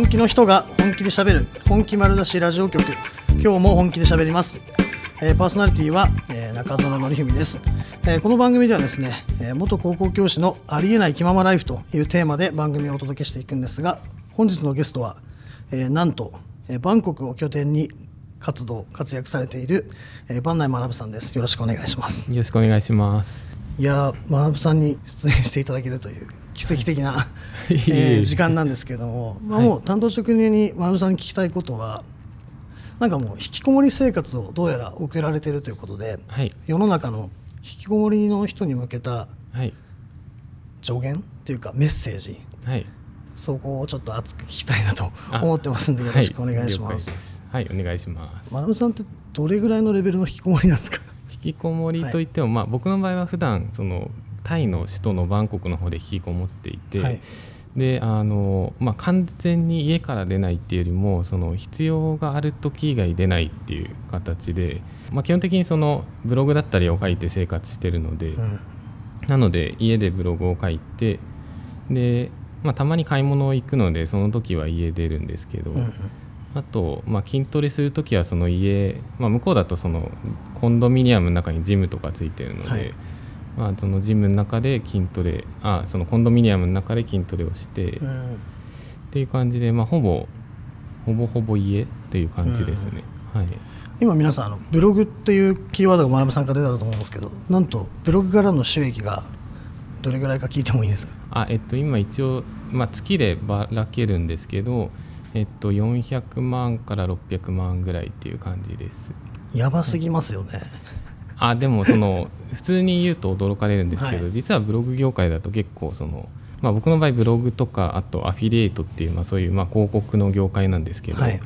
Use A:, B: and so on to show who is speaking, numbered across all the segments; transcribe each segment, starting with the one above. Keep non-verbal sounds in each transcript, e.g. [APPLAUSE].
A: 本気の人が本気で喋る本気丸出しラジオ局。今日も本気で喋ります、えーパーソナリティは、えー中園典文です、えーこの番組ではですね、えー元高校教師のありえない気ままライフというテーマで番組をお届けしていくんですが本日のゲストは、えーなんと、えーバンコクを拠点に活動活躍されている、えー、番内学さんです。よろしくお願いします。
B: よろしくお願いします。
A: いやー学さんに出演していただけるという奇跡的な、
B: いえ
A: ー時間なんですけれども、まあ、
B: はい
A: もう担当直入に学さんに聞きたいことはなんかもう引きこもり生活をどうやら送られているということで
B: はい。
A: 世の中の引きこもりの人に向けた
B: はい。
A: 助言というかメッセージ
B: はい。
A: そこをちょっと熱く聞きたいなと
B: あ
A: 思ってますんでよろしくお願いします。
B: ですはい、お願いします。
A: 学さんってどれぐらいのレベルの引きこもりなんですか？
B: 引きこもりといっても、まあ僕の場合は普段そのタイの首都のバンコクの方で引きこもっていて、
A: はい。
B: であのまあ完全に家から出ないっていうよりもその必要がある時以外出ないっていう形で、まあ基本的にそのブログだったりを書いて生活してるので、
A: うん。
B: なので家でブログを書いてで、まあ、たまに買い物行くのでその時は家出るんですけど、
A: うん
B: あと、まあ、筋トレする時はその家、まあ、向こうだとそのコンドミニアムの中にジムとかついてるので、
A: はい
B: まあ、そのジムの中で筋トレあそのコンドミニアムの中で筋トレをして、っ
A: うん。
B: ていう感じで、まあ、ほぼほぼほぼ家っていう感じですね。はい。
A: 今皆さんあのブログっていうキーワードが学さんから出たと思うんですけどなんとブログからの収益がどれぐらいか聞いてもいいですか？
B: あえっと今一応、まあ、月でばらけるんですけど、えっと、400万から600万ぐらいっていう感じです。
A: やばすぎますよね、
B: あでもその [LAUGHS] 普通に言うと驚かれるんですけど、
A: はい。
B: 実はブログ業界だと結構その、まあ、僕の場合ブログとかあとアフィリエイトっていう、まあ、そういうまあ広告の業界なんですけど、
A: はい。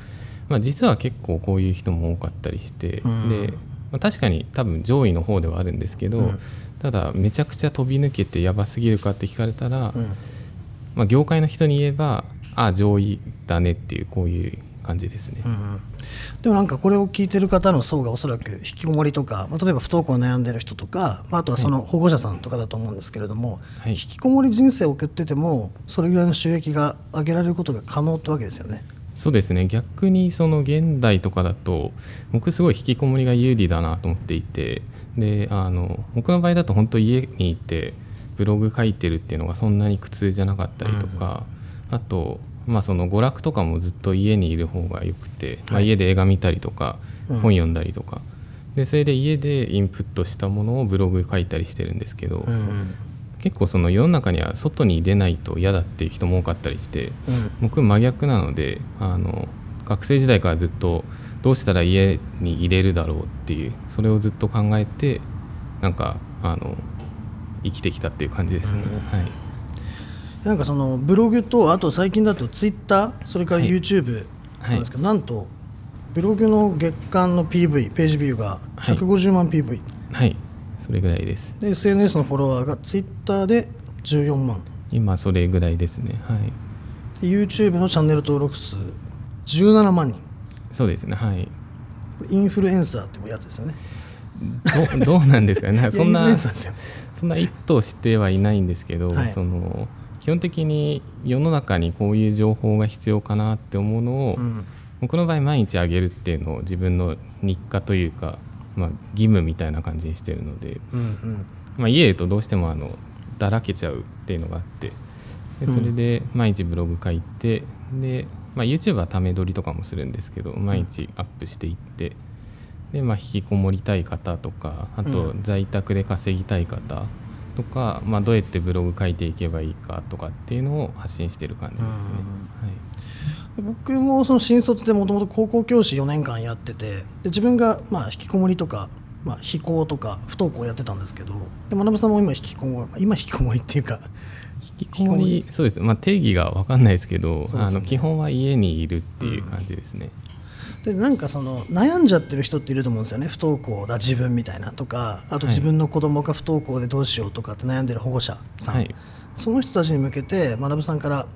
B: まあ、実は結構こういう人も多かったりして、
A: うん。
B: で、まあ、確かに多分上位の方ではあるんですけど、
A: うん。
B: ただめちゃくちゃ飛び抜けてやばすぎるかって聞かれたら、
A: うん。
B: まあ、業界の人に言えばあ上位だねっていうこういう感じですね。
A: うんでもなんかこれを聞いてる方の層がおそらく引きこもりとか、まあ、例えば不登校悩んでる人とか、まあ、あとはその保護者さんとかだと思うんですけれども、
B: はい
A: 引きこもり人生を送っててもそれぐらいの収益が上げられることが可能ってわけですよね。
B: そうですね逆にその現代とかだと僕すごい引きこもりが有利だなと思っていてであの僕の場合だと本当家にいてブログ書いてるっていうのがそんなに苦痛じゃなかったりとか、あと、まあ、その娯楽とかもずっと家にいる方がよくて、まあ、家で映画見たりとか、
A: うん。
B: 本読んだりとか。でそれで家でインプットしたものをブログ書いたりしてるんですけど、
A: うん
B: 結構その世の中には外に出ないと嫌だっていう人も多かったりして。
A: うん。
B: 僕真逆なのであの学生時代からずっとどうしたら家に入れるだろうっていうそれをずっと考えてなんかあの生きてきたっていう感じですね、はい
A: なんかそのブログとあと最近だとツイッターそれから
B: はい。
A: YouTube なんですけど、なんとブログの月間の PV ページビューが
B: はい。
A: 150万 PV、
B: はい。それぐらいです。
A: で SNS のフォロワーがツイッターで14万
B: 今それぐらいですね。はい。
A: で YouTube のチャンネル登録数17万人。
B: そうですね。はい。
A: インフルエンサーってやつですよね。
B: どどうなんですかね。[LAUGHS] そんなそんな一頭してはいないんですけど、
A: はい。
B: その基本的に世の中にこういう情報が必要かなって思うのを、
A: うん。
B: 僕の場合毎日あげるっていうのを自分の日課というか、まあ、義務みたいな感じにしてるので、
A: うんうん。
B: まあ、家いるとどうしてもあのだらけちゃうっていうのがあってでそれで毎日ブログ書いてで、まあ、YouTube はため撮りとかもするんですけど毎日アップしていってで、まあ、引きこもりたい方とかあと
A: うん。
B: 在宅で稼ぎたい方とか、まあ、どうやってブログ書いていけばいいかとかっていうのを発信してる感じですね。はい。
A: で僕もその新卒でもともと高校教師4年間やっててで自分がまあ引きこもりとか、まあ、非行とか不登校やってたんですけどで学さんも今引きこもりまあ今引きこもりっていうか
B: 引きこもりそうです、まあ、定義が分かんないですけど
A: ね。
B: あの基本は家にいるっていう感じですね、
A: でなんかその悩んじゃってる人っていると思うんですよね。不登校だ自分みたいなとかあと
B: はい。
A: 自分の子供が不登校でどうしようとかって悩んでる保護者さん、
B: はい。
A: その人たちに向けて学さんから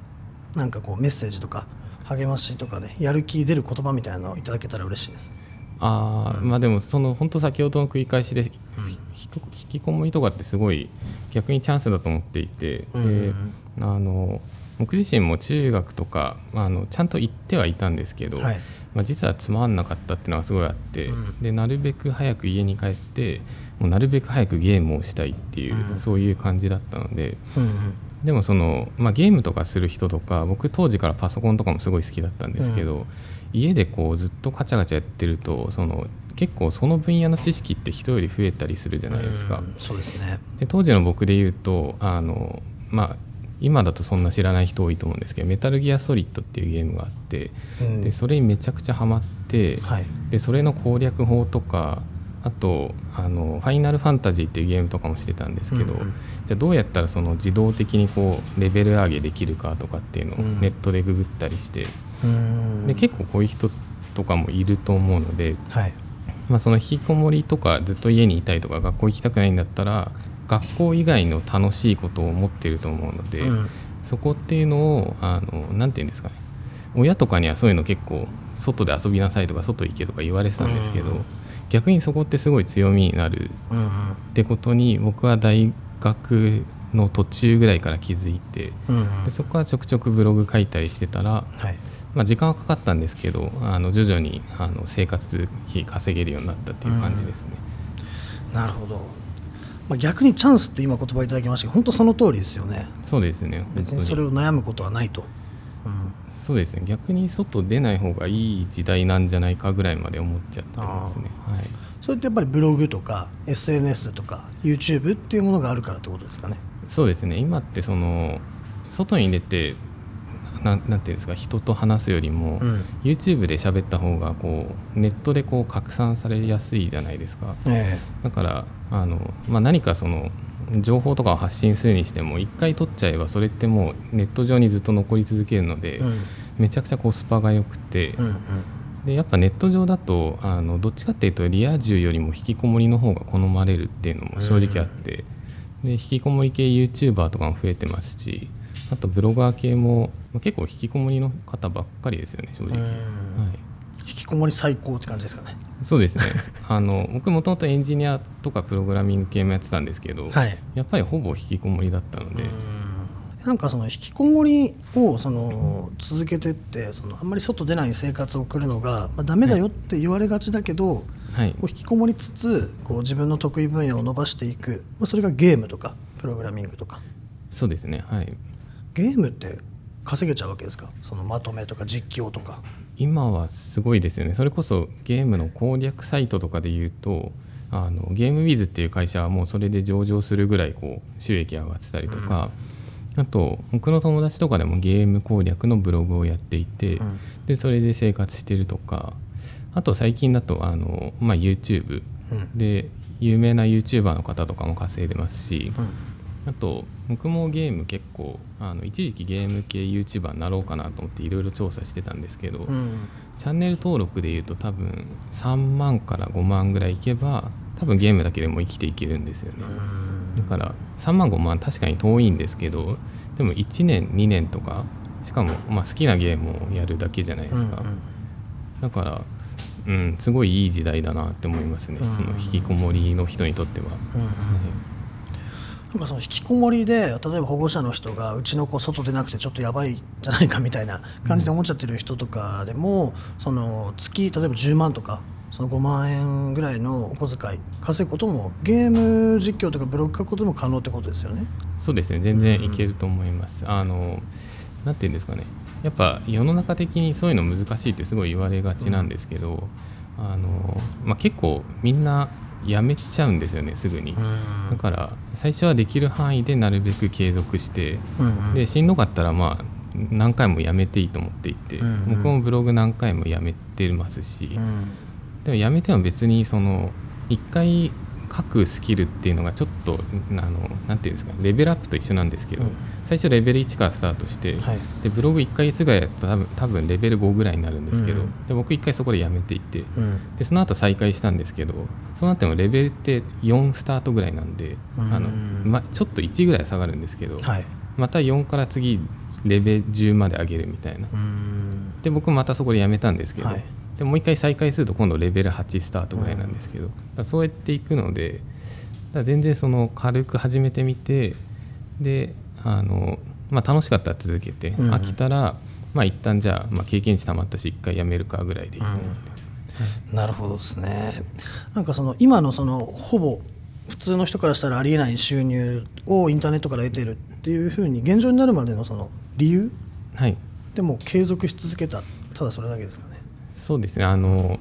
A: なんかこうメッセージとか励ましとかねやる気出る言葉みたいなのをいただけたら嬉しいです。
B: あーまあでもその本当先ほどの繰り返しで、ひ引きこもりとかってすごい逆にチャンスだと思っていて、
A: うん。
B: あの僕自身も中学とか、まあ、あのちゃんと行ってはいたんですけど、
A: はい
B: まあ、実はつまんなかったっていうのがすごいあって、
A: うん。
B: でなるべく早く家に帰ってもうなるべく早くゲームをしたいっていう、
A: うん。
B: そういう感じだったので
A: うんうん。
B: でもその、まあ、ゲームとかする人とか僕当時からパソコンとかもすごい好きだったんですけど、家でこうずっとカチャカチャやってるとその結構その分野の知識って人より増えたりするじゃないですか。
A: うん。そうですね。
B: で当時の僕で言うとあの、まあ、今だとそんな知らない人多いと思うんですけど「メタルギアソリッド」っていうゲームがあって
A: うん。
B: でそれにめちゃくちゃハマって
A: はい。
B: でそれの攻略法とかあとあの「ファイナルファンタジー」っていうゲームとかもしてたんですけど、
A: うんうん。
B: じゃあどうやったらその自動的にこうレベル上げできるかとかっていうのを
A: うん。
B: ネットでググったりして、
A: うん。
B: で結構こういう人とかもいると思うので、
A: はい。
B: まあ、その引きこもりとかずっと家にいたいとか学校行きたくないんだったら学校以外の楽しいことを持ってると思うので、
A: うん。
B: そこっていうのをあのなんて言うんですかね。親とかにはそういうの結構外で遊びなさいとか外行けとか言われてたんですけど、
A: うん。
B: 逆にそこってすごい強みになるってことに僕は大学の途中ぐらいから気づいて
A: うん。うん
B: でそこからちょくちょくブログ書いたりしてたら、
A: はい。
B: まあ、時間はかかったんですけどあの徐々にあの生活費稼げるようになったっていう感じですね。
A: なるほど、まあ、逆にチャンスって今言葉いただきましたけど本当その通りですよね。
B: そうですね。
A: 別にそれを悩むことはないと、うん、
B: そうですね。逆に外出ない方がいい時代なんじゃないかぐらいまで思っちゃってますね。はい。
A: それってやっぱりブログとか SNS とか YouTube っていうものがあるからってことですかね。
B: そうですね。今ってその外に出てなんなんていうんですか人と話すよりも、
A: うん。
B: YouTube で喋った方がこうネットでこう拡散されやすいじゃないですか。
A: え
B: だからあの、まあ、何かその情報とかを発信するにしても一回取っちゃえばそれってもうネット上にずっと残り続けるので、
A: えうん。
B: めちゃくちゃコスパが良くて、
A: うんうん。
B: でやっぱネット上だとあのどっちかっていうとリア充よりも引きこもりの方が好まれるっていうのも正直あって、で引きこもり系 YouTuber とかも増えてますしあとブロガー系もまあ結構引きこもりの方ばっかりですよね正直、
A: うん。
B: はい、
A: 引きこもり最高って感じですかね。
B: そうですね。[LAUGHS] あの僕もともとエンジニアとかプログラミング系もやってたんですけど、
A: はい。
B: やっぱりほぼ引きこもりだったので、
A: なんかその引きこもりをその続けてってそのあんまり外出ない生活を送るのが、まあ、ダメだよって言われがちだけど、
B: はい。
A: こう引きこもりつつこう自分の得意分野を伸ばしていく、まあ、それがゲームとかプログラミングとか。
B: そうですね。はい。
A: ゲームって稼げちゃうわけですか？そのまとめとか実況とか。
B: 今はすごいですよね。それこそゲームの攻略サイトとかで言うとあのゲームウィズっていう会社はもうそれで上場するぐらいこう収益上がってたりとか、あと僕の友達とかでもゲーム攻略のブログをやっていて、
A: うん。
B: でそれで生活してるとかあと最近だとあの、まあ、YouTube
A: うん。
B: で有名な YouTuber の方とかも稼いでますし、
A: うん
B: あと僕もゲーム結構あの一時期ゲーム系 YouTuber になろうかなと思っていろいろ調査してたんですけど、
A: うん。
B: チャンネル登録でいうと多分3万から5万ぐらいいけば多分ゲームだけでも生きていけるんですよね。だから3万5万確かに遠いんですけどでも1年2年とかしかもまあ好きなゲームをやるだけじゃないですか、
A: うんうん。
B: だからうんすごいいい時代だなって思いますね、
A: うん。
B: その引きこもりの人にとっては、
A: うんうんなんかその引きこもりで例えば保護者の人がうちの子外出なくてちょっとやばいんじゃないかみたいな感じで思っちゃってる人とかでも、その月例えば10万とかその5万円ぐらいのお小遣い稼ぐこともゲーム実況とかブログ書くことも可能ってことですよね。
B: そうですね。全然いけると思います、あのなんていうんですかね。やっぱ世の中的にそういうの難しいってすごい言われがちなんですけど、あのまあ、結構みんなやめちゃうんですよねすぐに、だから最初はできる範囲でなるべく継続して、でしんどかったらまあ何回もやめていいと思っていて、僕もブログ何回もやめてますし、
A: うん。
B: でもやめても別にその一回書くスキルっていうのがちょっとあのなんていうんですかレベルアップと一緒なんですけど、
A: うん。
B: 最初レベル1からスタートして、
A: はい。
B: でブログ1ヶ月ぐらいやつと多分多分レベル5ぐらいになるんですけど、
A: うん。
B: で僕1回そこでやめていて、
A: うん。
B: でその後再開したんですけどその後もレベルって4スタートぐらいなんで、
A: うん。
B: あのま、ちょっと1ぐらい下がるんですけど、
A: はい。
B: また4から次レベル10まで上げるみたいな。
A: うん。
B: で僕またそこでやめたんですけど、
A: はい
B: でもう一回再開すると今度レベル8スタートぐらいなんですけど、だからそうやっていくのでだ全然その軽く始めてみてであのまあ、楽しかったら続けて、
A: うん。
B: 飽きたらまあ一旦じゃあ、まあ、経験値たまったし一回やめるかぐらいでいいと思って、
A: なるほどですね。なんかその今のそのほぼ普通の人からしたらありえない収入をインターネットから得てるっていうふうに現状になるまでのその理由？
B: はい。
A: でも継続し続けたただそれだけですかね
B: そうですね。あの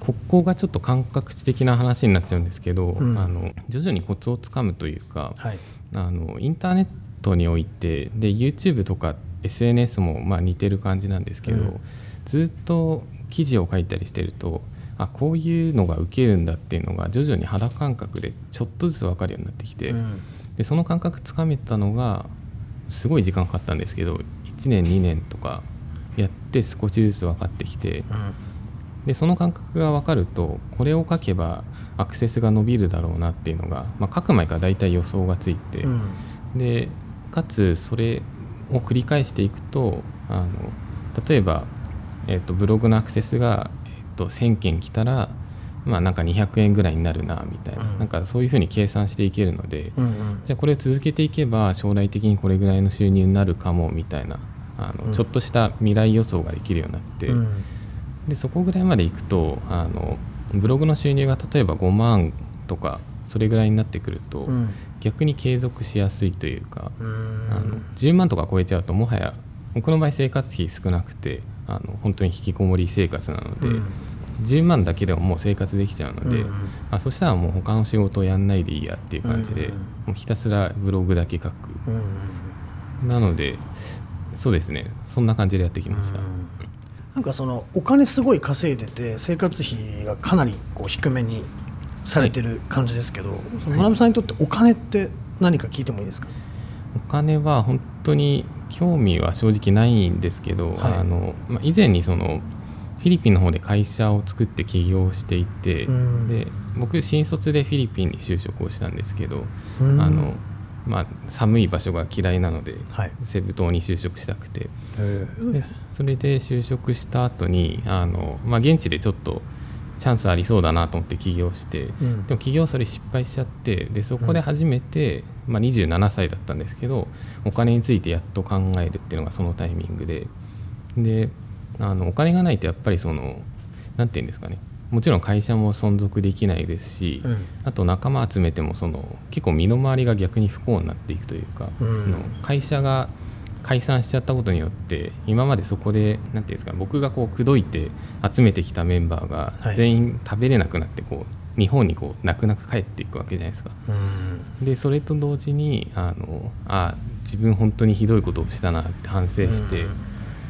B: ここがちょっと感覚値的な話になっちゃうんですけど、
A: うん。
B: あの徐々にコツをつかむというか、
A: はい。
B: あのインターネットにおいてで YouTube とか SNS もまあ似てる感じなんですけど、
A: うん。
B: ずっと記事を書いたりしてるとあこういうのが受けるんだっていうのが徐々に肌感覚でちょっとずつ分かるようになってきて、
A: うん。
B: でその感覚つかめたのがすごい時間かかったんですけど1年2年とかやって少しずつ分かってきてでその感覚が分かるとこれを書けばアクセスが伸びるだろうなっていうのが、まあ、書く前から大体予想がついて、
A: うん。
B: でかつそれを繰り返していくとあの例えば、えっとブログのアクセスが、えっと1000件来たらまあなんか200円ぐらいになるなみたいな,、
A: うん。
B: なんかそういうふうに計算していけるので、
A: うんうん。
B: じゃあこれを続けていけば将来的にこれぐらいの収入になるかもみたいなあの、
A: うん。
B: ちょっとした未来予想ができるようになって、
A: うん。
B: でそこぐらいまでいくとあのブログの収入が例えば5万とかそれぐらいになってくると、
A: うん。
B: 逆に継続しやすいというか、
A: うん。
B: あの10万とか超えちゃうともはや僕の場合生活費少なくてあの本当に引きこもり生活なので、
A: うん。
B: 10万だけでももう生活できちゃうので、
A: うん。
B: あそしたらもう他の仕事をやんないでいいやっていう感じで、
A: うん。
B: もうひたすらブログだけ書く、
A: うん。
B: なのでそうですね。そんな感じでやってきました、
A: なんかそのお金すごい稼いでて生活費がかなりこう低めにされてる感じですけど、その学さんにとってお金って何か聞いてもいいですか、
B: お金は本当に興味は正直ないんですけど、
A: はい。
B: あのまあ、以前にそのフィリピンの方で会社を作って起業していて、
A: うん。
B: で僕新卒でフィリピンに就職をしたんですけど、
A: うん。
B: あのまあ、寒い場所が嫌いなので、
A: はい。
B: セブ島に就職したくて。
A: え
B: でそれで就職した後にあのまあ、現地でちょっとチャンスありそうだなと思って起業して、
A: うん。
B: でも起業それ失敗しちゃってでそこで初めて、まあ、27歳だったんですけどお金についてやっと考えるっていうのがそのタイミングで。であのお金がないとやっぱりその何て言うんですかねもちろん会社も存続できないですし、
A: うん。
B: あと仲間集めてもその結構身の回りが逆に不幸になっていくというか、
A: うん。
B: その会社が解散しちゃったことによって今までそこで何て言うんですか僕がこう口説いて集めてきたメンバーが
A: はい。
B: 全員食べれなくなってこう日本にこう泣く泣く帰っていくわけじゃないですか。
A: うん。
B: でそれと同時にあのあ自分本当にひどいことをしたなって反省して、
A: うん。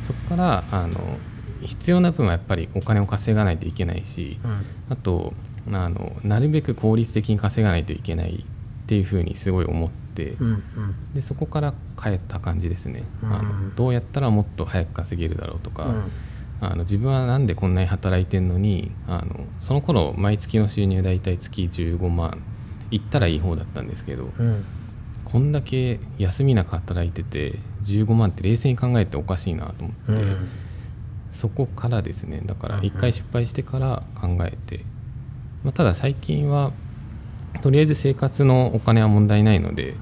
B: そこからあの必要な分はやっぱりお金を稼がないといけないし、
A: うん。
B: あとあのなるべく効率的に稼がないといけないっていうふうにすごい思って、
A: うんうん。
B: でそこから変えた感じですね、
A: うん。
B: あのどうやったらもっと早く稼げるだろうとか、
A: うん。
B: あの自分はなんでこんなに働いてんのにあのその頃毎月の収入大体月15万いったらいい方だったんですけど、
A: うん。
B: こんだけ休みなく働いてて15万って冷静に考えておかしいなと思って、
A: うん
B: そこからですね。だから
A: うんうん。
B: 一回失敗してから考えて、まあ、ただ最近はとりあえず生活のお金は問題ないので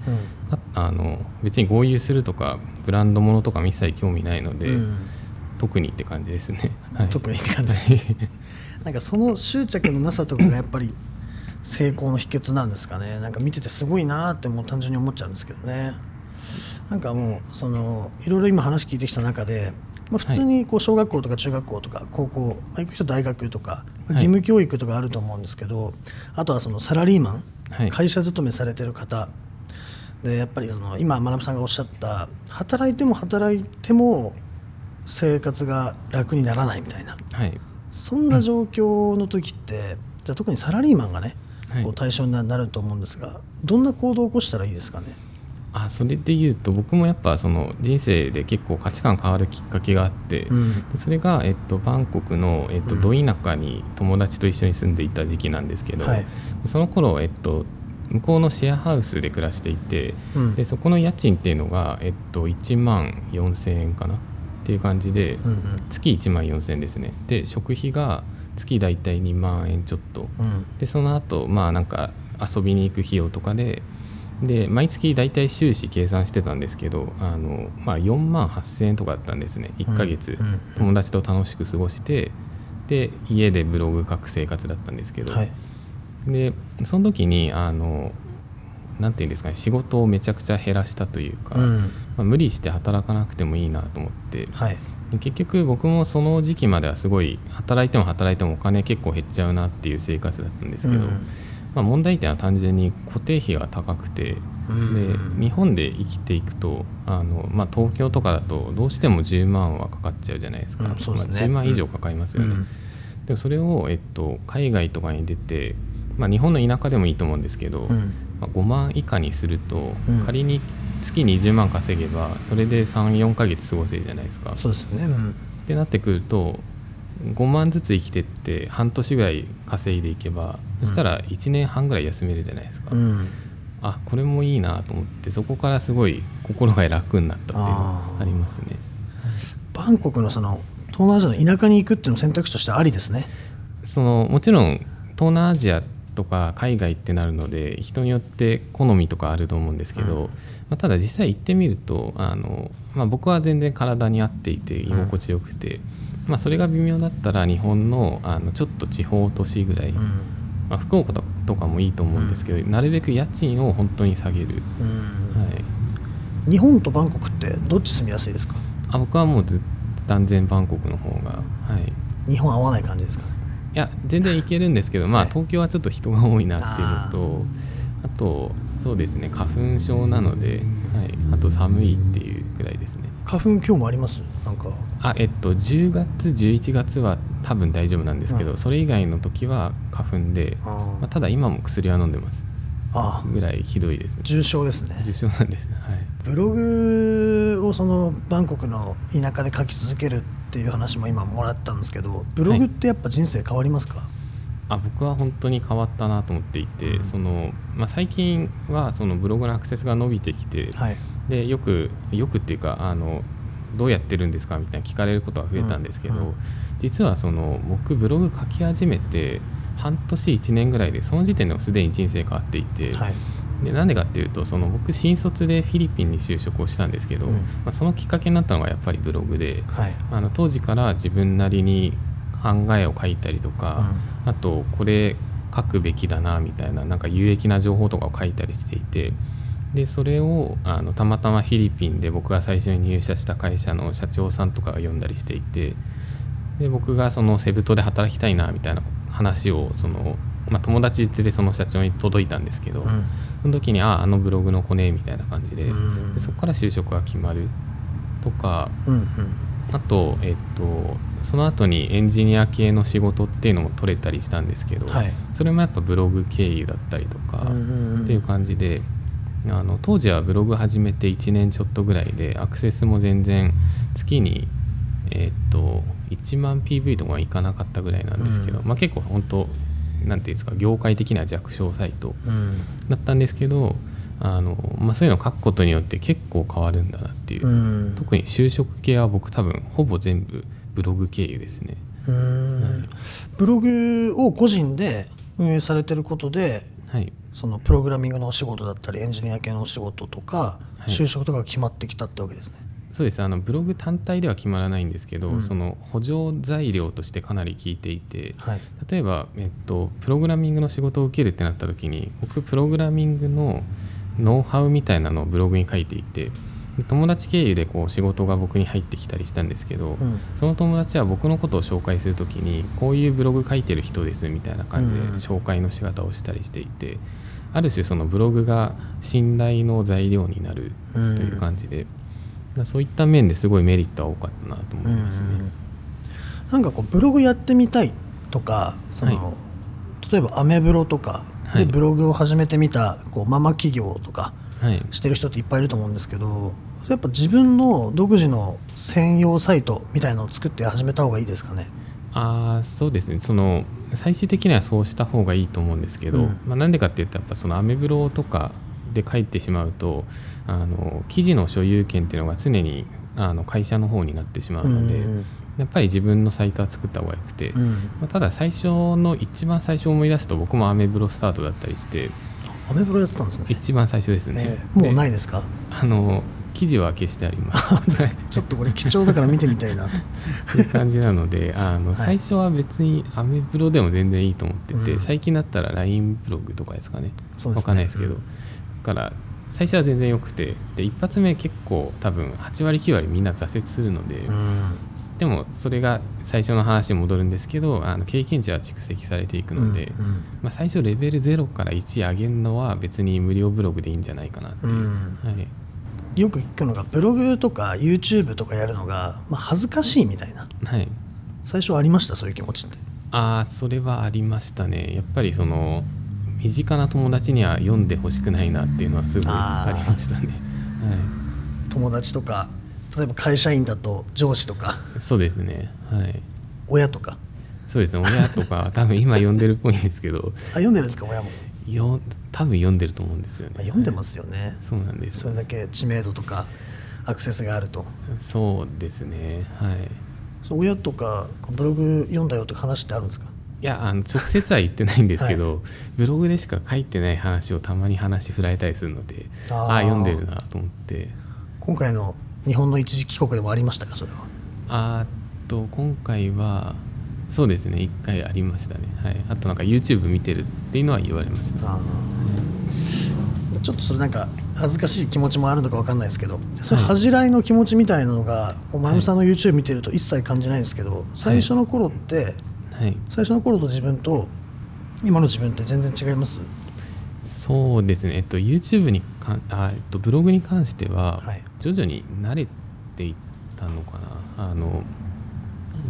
B: かあの別に豪遊するとかブランド物とかも一切興味ないので、
A: うん。
B: 特にって感じですね、[LAUGHS] はい、
A: 特にって感じ [LAUGHS] なんかその執着のなさとかがやっぱり成功の秘訣なんですかね。なんか見ててすごいなーってもう単純に思っちゃうんですけどね。なんかもうそのいろいろ今話聞いてきた中で、まあ、普通にこう小学校とか中学校とか高校、まあ、行く人大学とか
B: い。
A: 義務教育とかあると思うんですけど、あとはそのサラリーマン、
B: はい。
A: 会社勤めされてる方。でやっぱりその今学さんがおっしゃった働いても働いても生活が楽にならないみたいな。
B: はい。
A: そんな状況の時って、じゃあ特にサラリーマンがね、
B: はい。
A: こう対象になると思うんですがどんな行動を起こしたらいいですかね？
B: あそれで言うと僕もやっぱその人生で結構価値観変わるきっかけがあって、
A: うん。
B: でそれが、えっと、バンコクの、えっと、
A: うん。
B: ど田舎に友達と一緒に住んでいた時期なんですけど、
A: はい。
B: その頃、えっと向こうのシェアハウスで暮らしていて
A: うん。
B: でそこの家賃っていうのが、えっと、1万4000円かな？っていう感じで、
A: うん
B: 月1万4000円ですね。で食費が月大体2万円ちょっと。
A: うん。
B: でその後まあなんか遊びに行く費用とかでで毎月大体収支計算してたんですけどあの、まあ、4万8000円とかだったんですね。1ヶ月、
A: うんうん
B: 友達と楽しく過ごしてで家でブログ書く生活だったんですけど、
A: はい。
B: でその時にあのなんていうんですかね仕事をめちゃくちゃ減らしたというか、
A: うん。
B: まあ、無理して働かなくてもいいなと思って。
A: はい。
B: で結局僕もその時期まではすごい働いても働いてもお金結構減っちゃうなっていう生活だったんですけど、
A: うん
B: まあ、問題点は単純に固定費が高くて、
A: うん。
B: で日本で生きていくとあの、まあ、東京とかだとどうしても10万はかかっちゃうじゃないですか、
A: うんすね。
B: まあ、10万以上かかりますよね、
A: うん。
B: でもそれを、えっと、海外とかに出て、まあ、日本の田舎でもいいと思うんですけど、
A: うん。
B: まあ、5万以下にすると、
A: うん。
B: 仮に月20万稼げばそれで34ヶ月過ごせるじゃないですか。
A: そうですよね。うん。
B: ってなってくると5万ずつ生きてって半年ぐらい稼いでいけばそしたら1年半ぐらい休めるじゃないですか、
A: うん。
B: あこれもいいなと思ってそこからすごい心が楽になったっていうのがありますね。
A: バンコクのその東南アジアの田舎に行くっていうの選択肢としてありですね。
B: そのもちろん東南アジアとか海外ってなるので人によって好みとかあると思うんですけど、
A: うん。
B: まあ、ただ実際行ってみるとあの、まあ、僕は全然体に合っていて居心地よくて、まあ、それが微妙だったら日本のあのちょっと地方都市ぐらい、
A: うん。
B: まあ、福岡とかもいいと思うんですけど、なるべく家賃を本当に下げる、
A: うん。
B: はい、
A: 日本とバンコクってどっち住みやすいですか？
B: あ僕はもうず断然バンコクの方が、はい、
A: 日本合わない感じですか？
B: いや全然行けるんですけど、まあ
A: はい [LAUGHS]
B: 東京はちょっと人が多いなっていうのとあとそうですね花粉症なので、はい、あと寒いっていうぐらいですね。
A: 花粉今日もあります？なんか
B: あえっと10月11月は多分大丈夫なんですけど、
A: うん。
B: それ以外の時は花粉で、
A: あ
B: まあ、ただ今も薬は飲んでます。
A: あ
B: ぐらいひどいですね。
A: 重症ですね。
B: 重症なんですはい。
A: ブログをそのバンコクの田舎で書き続けるっていう話も今もらったんですけどブログってやっぱ人生変わりますか、
B: あ僕は本当に変わったなと思っていて、
A: うん。
B: そのまあ、最近はそのブログのアクセスが伸びてきて、
A: はい。
B: でよくよくっていうかあのどうやってるんですかみたいな聞かれることが増えたんですけど、
A: うん。うん
B: 実はその僕ブログ書き始めて半年1年ぐらいでその時点でもすでに人生変わっていて、
A: はい。
B: でなんでかっていうとその僕新卒でフィリピンに就職をしたんですけど、
A: うん。
B: まあ、そのきっかけになったのがやっぱりブログで
A: はい。
B: あの当時から自分なりに考えを書いたりとか、あとこれ書くべきだなみたいななんか有益な情報とかを書いたりしていてでそれをあのたまたまフィリピンで僕が最初に入社した会社の社長さんとかが読んだりしていてで僕がそのセブ島で働きたいなみたいな話をその、まあ、友達でその社長に届いたんですけど、
A: うん。
B: その時にああのブログの子ねみたいな感じで,、
A: うん。
B: でそこから就職が決まる。とか
A: うんうん。
B: あと、えっと、その後にエンジニア系の仕事っていうのも取れたりしたんですけど、
A: はい。
B: それもやっぱブログ経由だったりとかっていう感じで、あの当時はブログ始めて1年ちょっとぐらいでアクセスも全然月に、えっと1万 PV とかはいかなかったぐらいなんですけど、
A: うん。
B: まあ、結構本当なんていうんですか業界的な弱小サイト
A: うん。
B: だったんですけどあの、まあ、そういうのを書くことによって結構変わるんだなっていう、
A: うん。
B: 特に就職系は僕多分ほぼ全部ブログ経由ですね。
A: うん。ブログを個人で運営されてることで
B: はい
A: そのプログラミングのお仕事だったりエンジニア系のお仕事とか
B: はい。
A: 就職とかが決まってきたってわけですね。
B: そうです。あのブログ単体では決まらないんですけど、
A: うん。
B: その補助材料としてかなり効いていて
A: はい。
B: 例えば、えっと、プログラミングの仕事を受けるってなった時に僕プログラミングのノウハウみたいなのをブログに書いていてで友達経由でこう仕事が僕に入ってきたりしたんですけど、
A: うん。
B: その友達は僕のことを紹介する時にこういうブログ書いてる人ですみたいな感じで
A: うん。
B: 紹介の仕方をしたりしていて、ある種そのブログが信頼の材料になるという感じで、だからそういった面ですごいメリットは多かったなと思いますね。
A: うん。なんかこうブログやってみたいとかその、
B: は
A: 例えばアメブロとか
B: はい。
A: でブログを始めてみたこうママ企業とか
B: はい、
A: してる人っていっぱいいると思うんですけどやっぱ自分の独自の専用サイトみたいなのを作って始めた方がいいですかね？
B: あーそうですね。その最終的にはそうした方がいいと思うんですけど、
A: うん。
B: まあ、なんでかっていうとやっぱそのアメブロとかで書いてしまうとあの記事の所有権っていうのが常にあの会社の方になってしまうので、
A: うん
B: やっぱり自分のサイトは作った方がよくて、
A: うん。
B: まあ、ただ最初の一番最初思い出すと僕もアメブロスタートだったりして
A: アメブロやってたんですね、
B: 一番最初ですね、
A: えーもうない
B: で
A: ですか？
B: あの記事は消してあります。はい
A: ちょっとこれ貴重だから見てみたいな。と
B: いう感じなのであの
A: はい。
B: 最初は別にアメブロでも全然いいと思ってて、
A: うん。
B: 最近だったら LINE ブログとかですかね。
A: すね。
B: わかんないですけど、
A: うん。
B: だから最初は全然良くてで一発目結構多分8割9割みんな挫折するので、
A: うん
B: でもそれが最初の話に戻るんですけどあの経験値は蓄積されていくので、
A: うん
B: まあ、最初レベル0から1上げるのは別に無料ブログでいいんじゃないかなっていう、
A: うん。
B: はい、
A: よく聞くのがブログとか YouTube とかやるのが、まあ、恥ずかしいみたいな。
B: はい、
A: 最初ありましたそういう気持ちって。
B: ああそれはありましたね。やっぱりその身近な友達には読んでほしくないなっていうのはすごい
A: あ
B: りましたね、
A: 友達とか例えば会社員だと上司とか
B: はい、そうですね。はい。
A: 親とか。
B: そうですね。親とか [LAUGHS] 多分今読んでるっぽいんですけど。
A: あ読んでるんですか親も、
B: よ多分読んでると思うんですよね。
A: まあ、読んでますよね。
B: そうなんです。
A: それだけ知名度とかアクセスがあると。
B: そうですね。はい。
A: 親とかブログ読んだよとか話ってあるんですか？
B: いやあの直接は言ってないんですけど、ブログでしか書いてない話をたまに話振られたりするので
A: あ
B: あ読んでるなと思って。
A: 今回の日本の一時帰国でもありましたかそれは？
B: あーっと今回はそうですね1回ありましたね。はい。あとなんか YouTube 見てるっていうのは言われました。
A: ちょっとそれなんか恥ずかしい気持ちもあるのか分かんないですけどその恥じらいの気持ちみたいなのがもうまなみさんの YouTube 見てると一切感じないんですけど最初の頃って
B: はい。
A: 最初の頃と自分と今の自分って全然違います？
B: そうですね。えっと YouTube にかあ、えっと、ブログに関しては
A: はい。
B: 徐々に慣れていったのかな。あの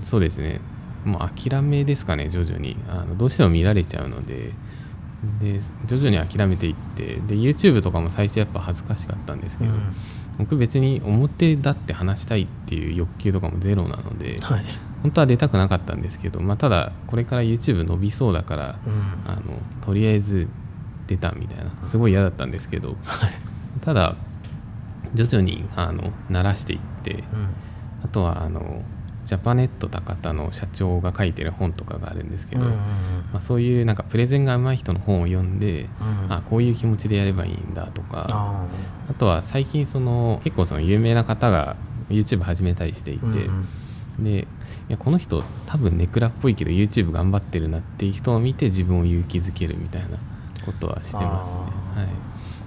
B: そうですね。もう諦めですかね徐々に。あのどうしても見られちゃうので。で徐々に諦めていって。で YouTube とかも最初やっぱ恥ずかしかったんですけど、僕別に表立って話したいっていう欲求とかもゼロなので、
A: はい、
B: 本当は出たくなかったんですけど、まあ、ただこれから YouTube 伸びそうだから、
A: うん。
B: あのとりあえず出たみたいな。すごい嫌だったんですけど、
A: はい
B: ただ徐々にあの慣らしていって。
A: うん
B: あとはあのジャパネット高田の社長が書いてる本とかがあるんですけど、
A: うんうんうん
B: まあ、そういうなんかプレゼンが上手い人の本を読んで、
A: うん
B: あこういう気持ちでやればいいんだとか。
A: あ
B: あとは最近その結構その有名な方が YouTube 始めたりしていて、
A: ーうんうん。
B: でいやこの人多分ネクラっぽいけど YouTube 頑張ってるなっていう人を見て自分を勇気づけるみたいなことはしてますね、はい、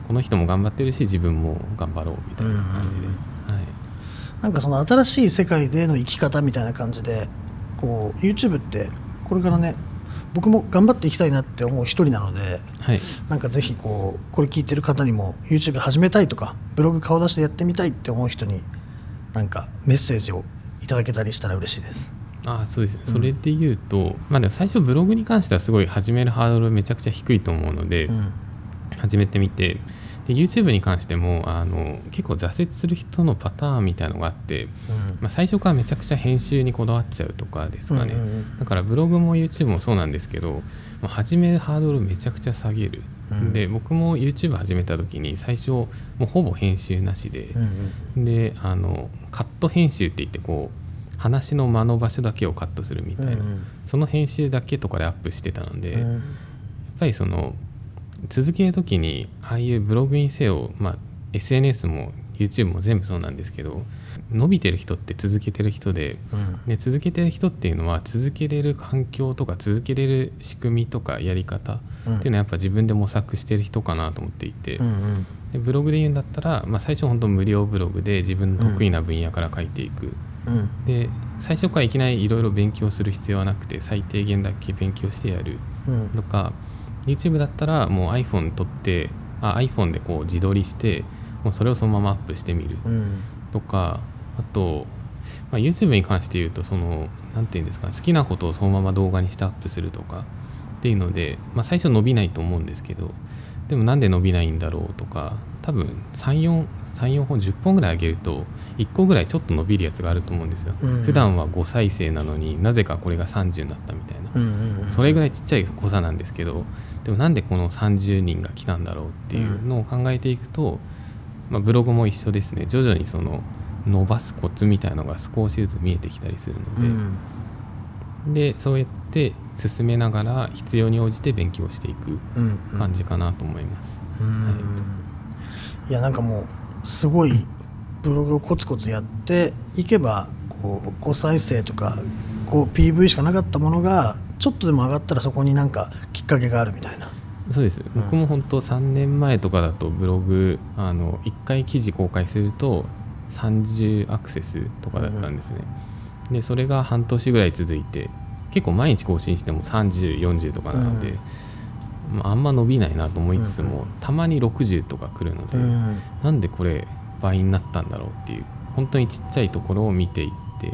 B: この人も頑張ってるし自分も頑張ろうみたいな感じで、
A: うん。
B: はい、
A: なんかその新しい世界での生き方みたいな感じでこう YouTube ってこれからね僕も頑張っていきたいなって思う一人なので
B: はい、
A: なんかぜひこうこれ聞いてる方にも YouTube 始めたいとかブログ顔出してやってみたいって思う人になんかメッセージをいただけたりしたら嬉しいです。
B: あそうです。ねそれで言うと、まあでも最初ブログに関してはすごい始めるハードルめちゃくちゃ低いと思うので、
A: うん。
B: 始めてみて。で YouTube に関してもあの結構挫折する人のパターンみたいのがあって、まあ、最初からめちゃくちゃ編集にこだわっちゃうとかですかね、
A: うんうんうん。
B: だからブログも YouTube もそうなんですけどもう始めるハードルをめちゃくちゃ下げる、
A: うん。
B: で僕も YouTube 始めた時に最初もうほぼ編集なしで
A: うんう、ん。
B: であのカット編集って言ってこう話の間の場所だけをカットするみたいな、
A: うんうん。
B: その編集だけとかでアップしてたので、やっ
A: うん
B: ぱりその続ける時にああいうブログにせよ、まあ、SNS も YouTube も全部そうなんですけど伸びてる人って続けてる人で
A: うん。
B: で続けてる人っていうのは続けれる環境とか続けれる仕組みとかやり方っていうのはやっぱ自分で模索してる人かなと思っていて、
A: うんうん。
B: でブログで言うんだったら、まあ、最初本当無料ブログで自分の得意な分野から書いていく、
A: うん
B: で最初からいきなりいろいろ勉強する必要はなくて最低限だけ勉強してやる
A: うん。
B: とか YouTube だったらもう iPhone 撮ってあ iPhone でこう自撮りしてもうそれをそのままアップしてみる
A: うん。
B: とかあと、まあ、YouTube に関して言うとその何て言うんですか好きなことをそのまま動画にしてアップするとかっていうので、まあ、最初伸びないと思うんですけどでもなんで伸びないんだろうとか多分34本10本ぐらい上げると1個ぐらいちょっと伸びるやつがあると思うんですよ、
A: うん。
B: 普段は5再生なのになぜかこれが30になったみたいな。
A: うんうんうん。
B: それぐらいちっちゃい誤差なんですけどでもなんでこの30人が来たんだろうっていうのを考えていくと、まあ、ブログも一緒ですね。徐々にその伸ばすコツみたいなのが少しずつ見えてきたりするので、
A: うん。
B: でそうやって進めながら必要に応じて勉強していく感じかなと思います、
A: うんいやなんかもうすごいブログをコツコツやっていけばこう5再生とかこう PV しかなかったものがちょっとでも上がったらそこになんかきっかけがあるみたいな。
B: そうです。僕も本当3年前とかだとブログあの1回記事公開すると30アクセスとかだったんですね、でそれが半年ぐらい続いて結構毎日更新しても3040とかなので、まあ、あんま伸びないなと思いつつも、たまに60とか来るので、
A: うん。
B: なんでこれ倍になったんだろうっていう本当にちっちゃいところを見ていってっ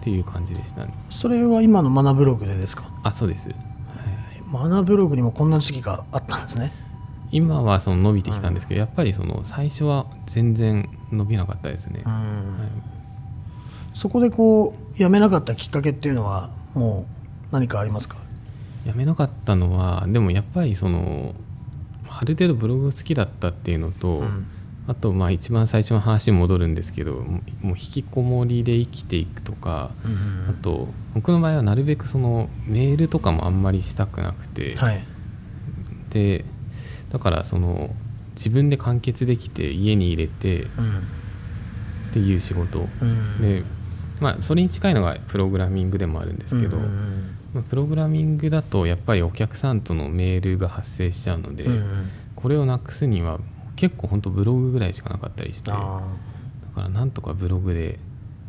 B: ていう感じでしたね。
A: それは今のマナブログでですか？
B: あそうです。
A: マナブログにもこんな時期があったんですね。
B: 今はその伸びてきたんですけど、やっぱりその最初は全然伸びなかったですね、
A: うん。
B: はい。
A: そこでこうやめなかったきっかけっていうのはもう何かありますか？
B: やめなかったのはでもやっぱりそのある程度ブログ好きだったっていうのと、
A: ん。
B: あとまあ一番最初の話に戻るんですけどもう引きこもりで生きていくとか、あと僕の場合はなるべくそのメールとかもあんまりしたくなくて、
A: はい。
B: でだからその自分で完結できて家に入れて
A: うん。
B: っていう仕事。
A: うん。
B: でまあそれに近いのがプログラミングでもあるんですけど、
A: うんうん
B: まあプログラミングだとやっぱりお客さんとのメールが発生しちゃうので、
A: うんうん。
B: これをなくすには結構本当ブログぐらいしかなかったりしてだ
A: あ
B: からなんとかブログで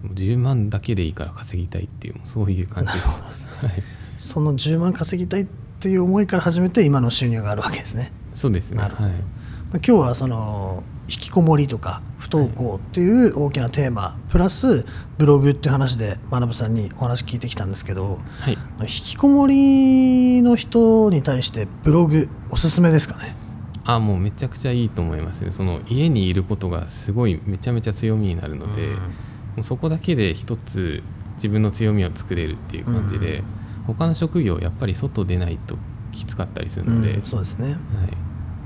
B: もう10万だけでいいから稼ぎたいっていうそういう感じでした、[LAUGHS] はい、
A: ーその10万稼ぎたいっていう思いから始めて今の収入があるわけですね。
B: そうですね。
A: なるほど。
B: はい。
A: まあ今日はその引きこもりとか不登校っていう大きなテーマ、プラスブログっていう話で学さんにお話聞いてきたんですけど
B: はい。
A: 引きこもりの人に対してブログおすすめですかね？
B: あもうめちゃくちゃいいと思いますねその家にいることがすごいめちゃめちゃ強みになるので、
A: うん。
B: もうそこだけで一つ自分の強みを作れるっていう感じで、
A: うん。
B: 他の職業やっぱり外出ないときつかったりするので、
A: うんそうですね。
B: はい、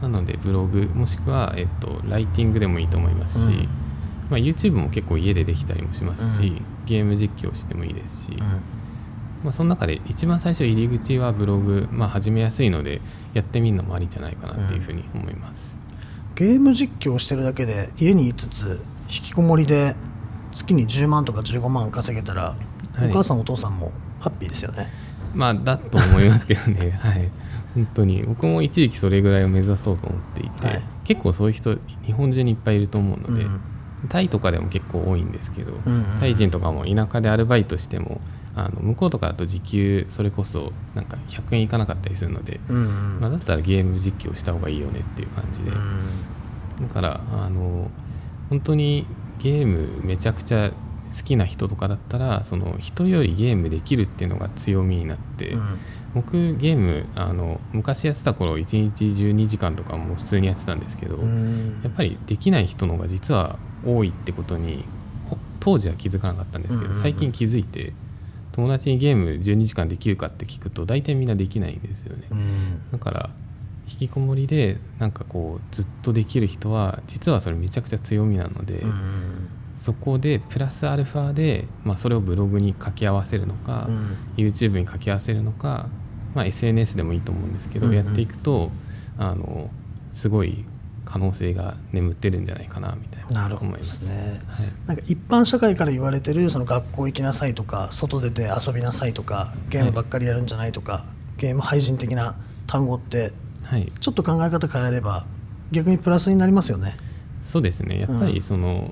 B: なのでブログもしくは、えっと、ライティングでもいいと思いますし、
A: うん。
B: まあ、YouTube も結構家でできたりもしますし、
A: うん。
B: ゲーム実況してもいいですし、
A: うん。
B: まあ、その中で一番最初入り口はブログ、まあ、始めやすいのでやってみるのもありじゃないかなっていうふうに思います、
A: ゲーム実況をしてるだけで家にいつつ引きこもりで月に10万とか15万稼げたら、
B: はい。
A: お母さんお父さんもハッピーですよね。
B: まあだと思いますけどね。[LAUGHS] はい本当に。僕も一時期それぐらいを目指そうと思っていて、
A: はい。
B: 結構そういう人日本中にいっぱいいると思うので、
A: うん。
B: タイとかでも結構多いんですけど、
A: うんうん
B: タイ人とかも田舎でアルバイトしてもあの向こうとかだと時給それこそなんか100円いかなかったりするので、
A: うんうん。
B: まあ、だったらゲーム実況した方がいいよねっていう感じで、だからあの本当にゲームめちゃくちゃ好きな人とかだったらその人よりゲームできるっていうのが強みになって、
A: うん
B: 僕ゲームあの昔やってた頃1日12時間とかも普通にやってたんですけど、
A: うん。
B: やっぱりできない人の方が実は多いってことにほ当時は気づかなかったんですけど、最近気づいて友達にゲーム12時間できるかって聞くと大体みんなできないんですよね、
A: うん。
B: だから引きこもりでなんかこうずっとできる人は実はそれめちゃくちゃ強みなので、
A: うん
B: そこでプラスアルファで、まあ、それをブログに掛け合わせるのか、
A: うん。
B: YouTube に掛け合わせるのか、まあ、SNS でもいいと思うんですけど、
A: うんうん。
B: やっていくとあのすごい可能性が眠ってるんじゃないかなみたいな思います。す。
A: ね
B: はい。
A: なんか一般社会から言われてるその学校行きなさいとか外出て遊びなさいとかゲームばっかりやるんじゃないとか、ゲーム廃人的な単語って
B: はい、
A: ちょっと考え方変えれば逆にプラスになりますよね。
B: そうですね。やっぱ
A: うん
B: りその、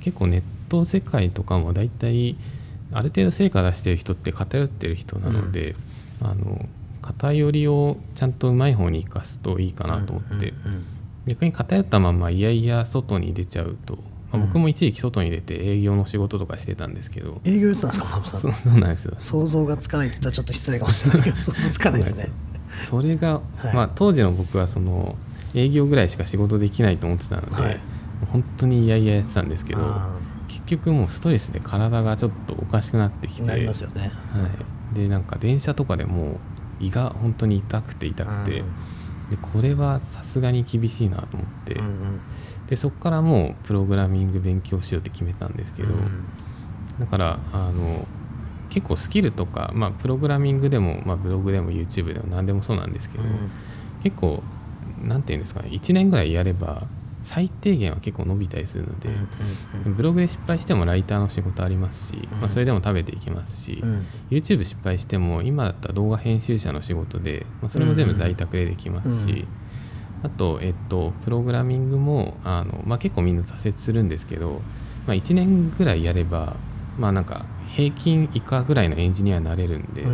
B: 結構ネット世界とかも大体ある程度成果出してる人って偏ってる人なので、あの偏りをちゃんとうまい方に生かすといいかなと思って、
A: うんうん
B: 逆に偏ったままいやいや外に出ちゃうと、まあ
A: うん。
B: 僕も一時期外に出て営業の仕事とかしてたんですけど、
A: 営業やってたんですか、マさん。
B: そ [LAUGHS] うそうなんですよ。
A: 想像がつかないって言ったらちょっと失礼かもしれないけど想像つかないですね。
B: それが、
A: はい。
B: まあ、当時の僕はその営業ぐらいしか仕事できないと思ってたので、
A: はい
B: 本当にいやいややってたんですけど
A: あ
B: 結局もうストレスで体がちょっとおかしくなってきて
A: なりますよね。
B: はい、でなんか電車とかでも胃が本当に痛くて痛くて、
A: うん
B: でこれはさすがに厳しいなと思って、
A: うんうん。
B: でそこからもうプログラミング勉強しようって決めたんですけど、だからあの結構スキルとか、まあ、プログラミングでも、まあ、ブログでも YouTube でも何でもそうなんですけど、結構なんていうんですかね1年ぐらいやれば最低限は結構伸びたりするので、ブログで失敗してもライターの仕事ありますし、まあ、それでも食べていきますし、YouTube 失敗しても今だったら動画編集者の仕事で、まあ、それも全部在宅でできますし、あと、えっと、プログラミングもあの、まあ、結構みんな挫折するんですけど、まあ、1年ぐらいやれば、まあ、なんか平均以下ぐらいのエンジニアになれるんで、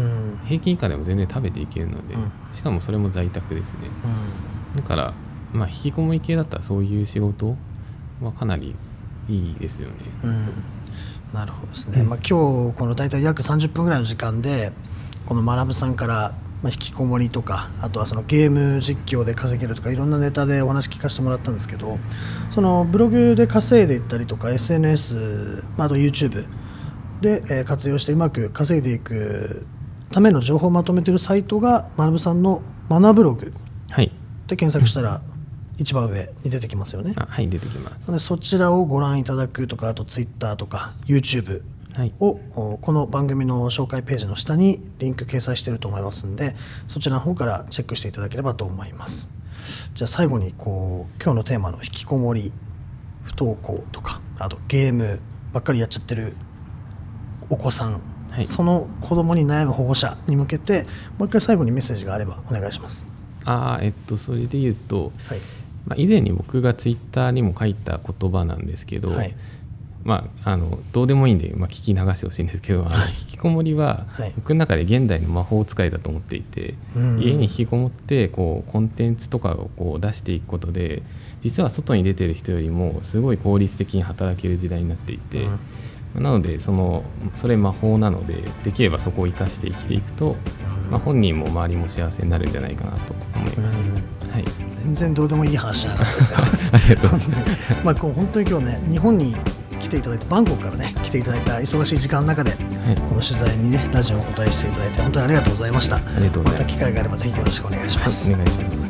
B: 平均以下でも全然食べていけるので、しかもそれも在宅ですね、だからまあ、引きこもり系だったらそういう仕事はかなりいいですよね。
A: うん、なるほどですね、まあ、今日この大体約30分ぐらいの時間でこの学さんからまあ、引きこもりとかあとはそのゲーム実況で稼げるとかいろんなネタでお話聞かせてもらったんですけどそのブログで稼いでいったりとか SNS、まあ、あと YouTube で、え活用してうまく稼いでいくための情報をまとめているサイトが学さんの学ブログで検索したら、一番上に出てきますよね。
B: はい出てきます。
A: でそちらをご覧いただくとかあと Twitter とか YouTube を、はい、この番組の紹介ページの下にリンク掲載していると思いますんでそちらの方からチェックしていただければと思います。じゃあ最後にこう今日のテーマの引きこもり不登校とかあとゲームばっかりやっちゃってるお子さん、はい、その子供に悩む保護者に向けてもう一回最後にメッセージがあればお願いします。
B: あえっとそれで言うと、はいまあ、以前に僕がツイッターにも書いた言葉なんですけど、はい、まあ、あのどうでもいいんで、まあ、聞き流してほしいんですけど、はい、引きこもりは、僕の中で現代の魔法使いだと思っていて、家に引きこもってこうコンテンツとかをこう出していくことで実は外に出てる人よりもすごい効率的に働ける時代になっていて。うん。なのでそのそれ魔法なのでできればそこを生かして生きていくと、まあ、本人も周りも幸せになるんじゃないかなと思います。
A: はい、全然どうでもいい話なかったですよ。[LAUGHS]
B: ありがとう
A: まあこう本当に今日ね日本に来ていただいてバンコクからね来ていただいた忙しい時間の中で、はい、この取材にねラジオをお答えしていただいて本当にありがとうございました。あ
B: りがとうございます。
A: また機会があればぜひよろしくお願いします。
B: はい、お願いします。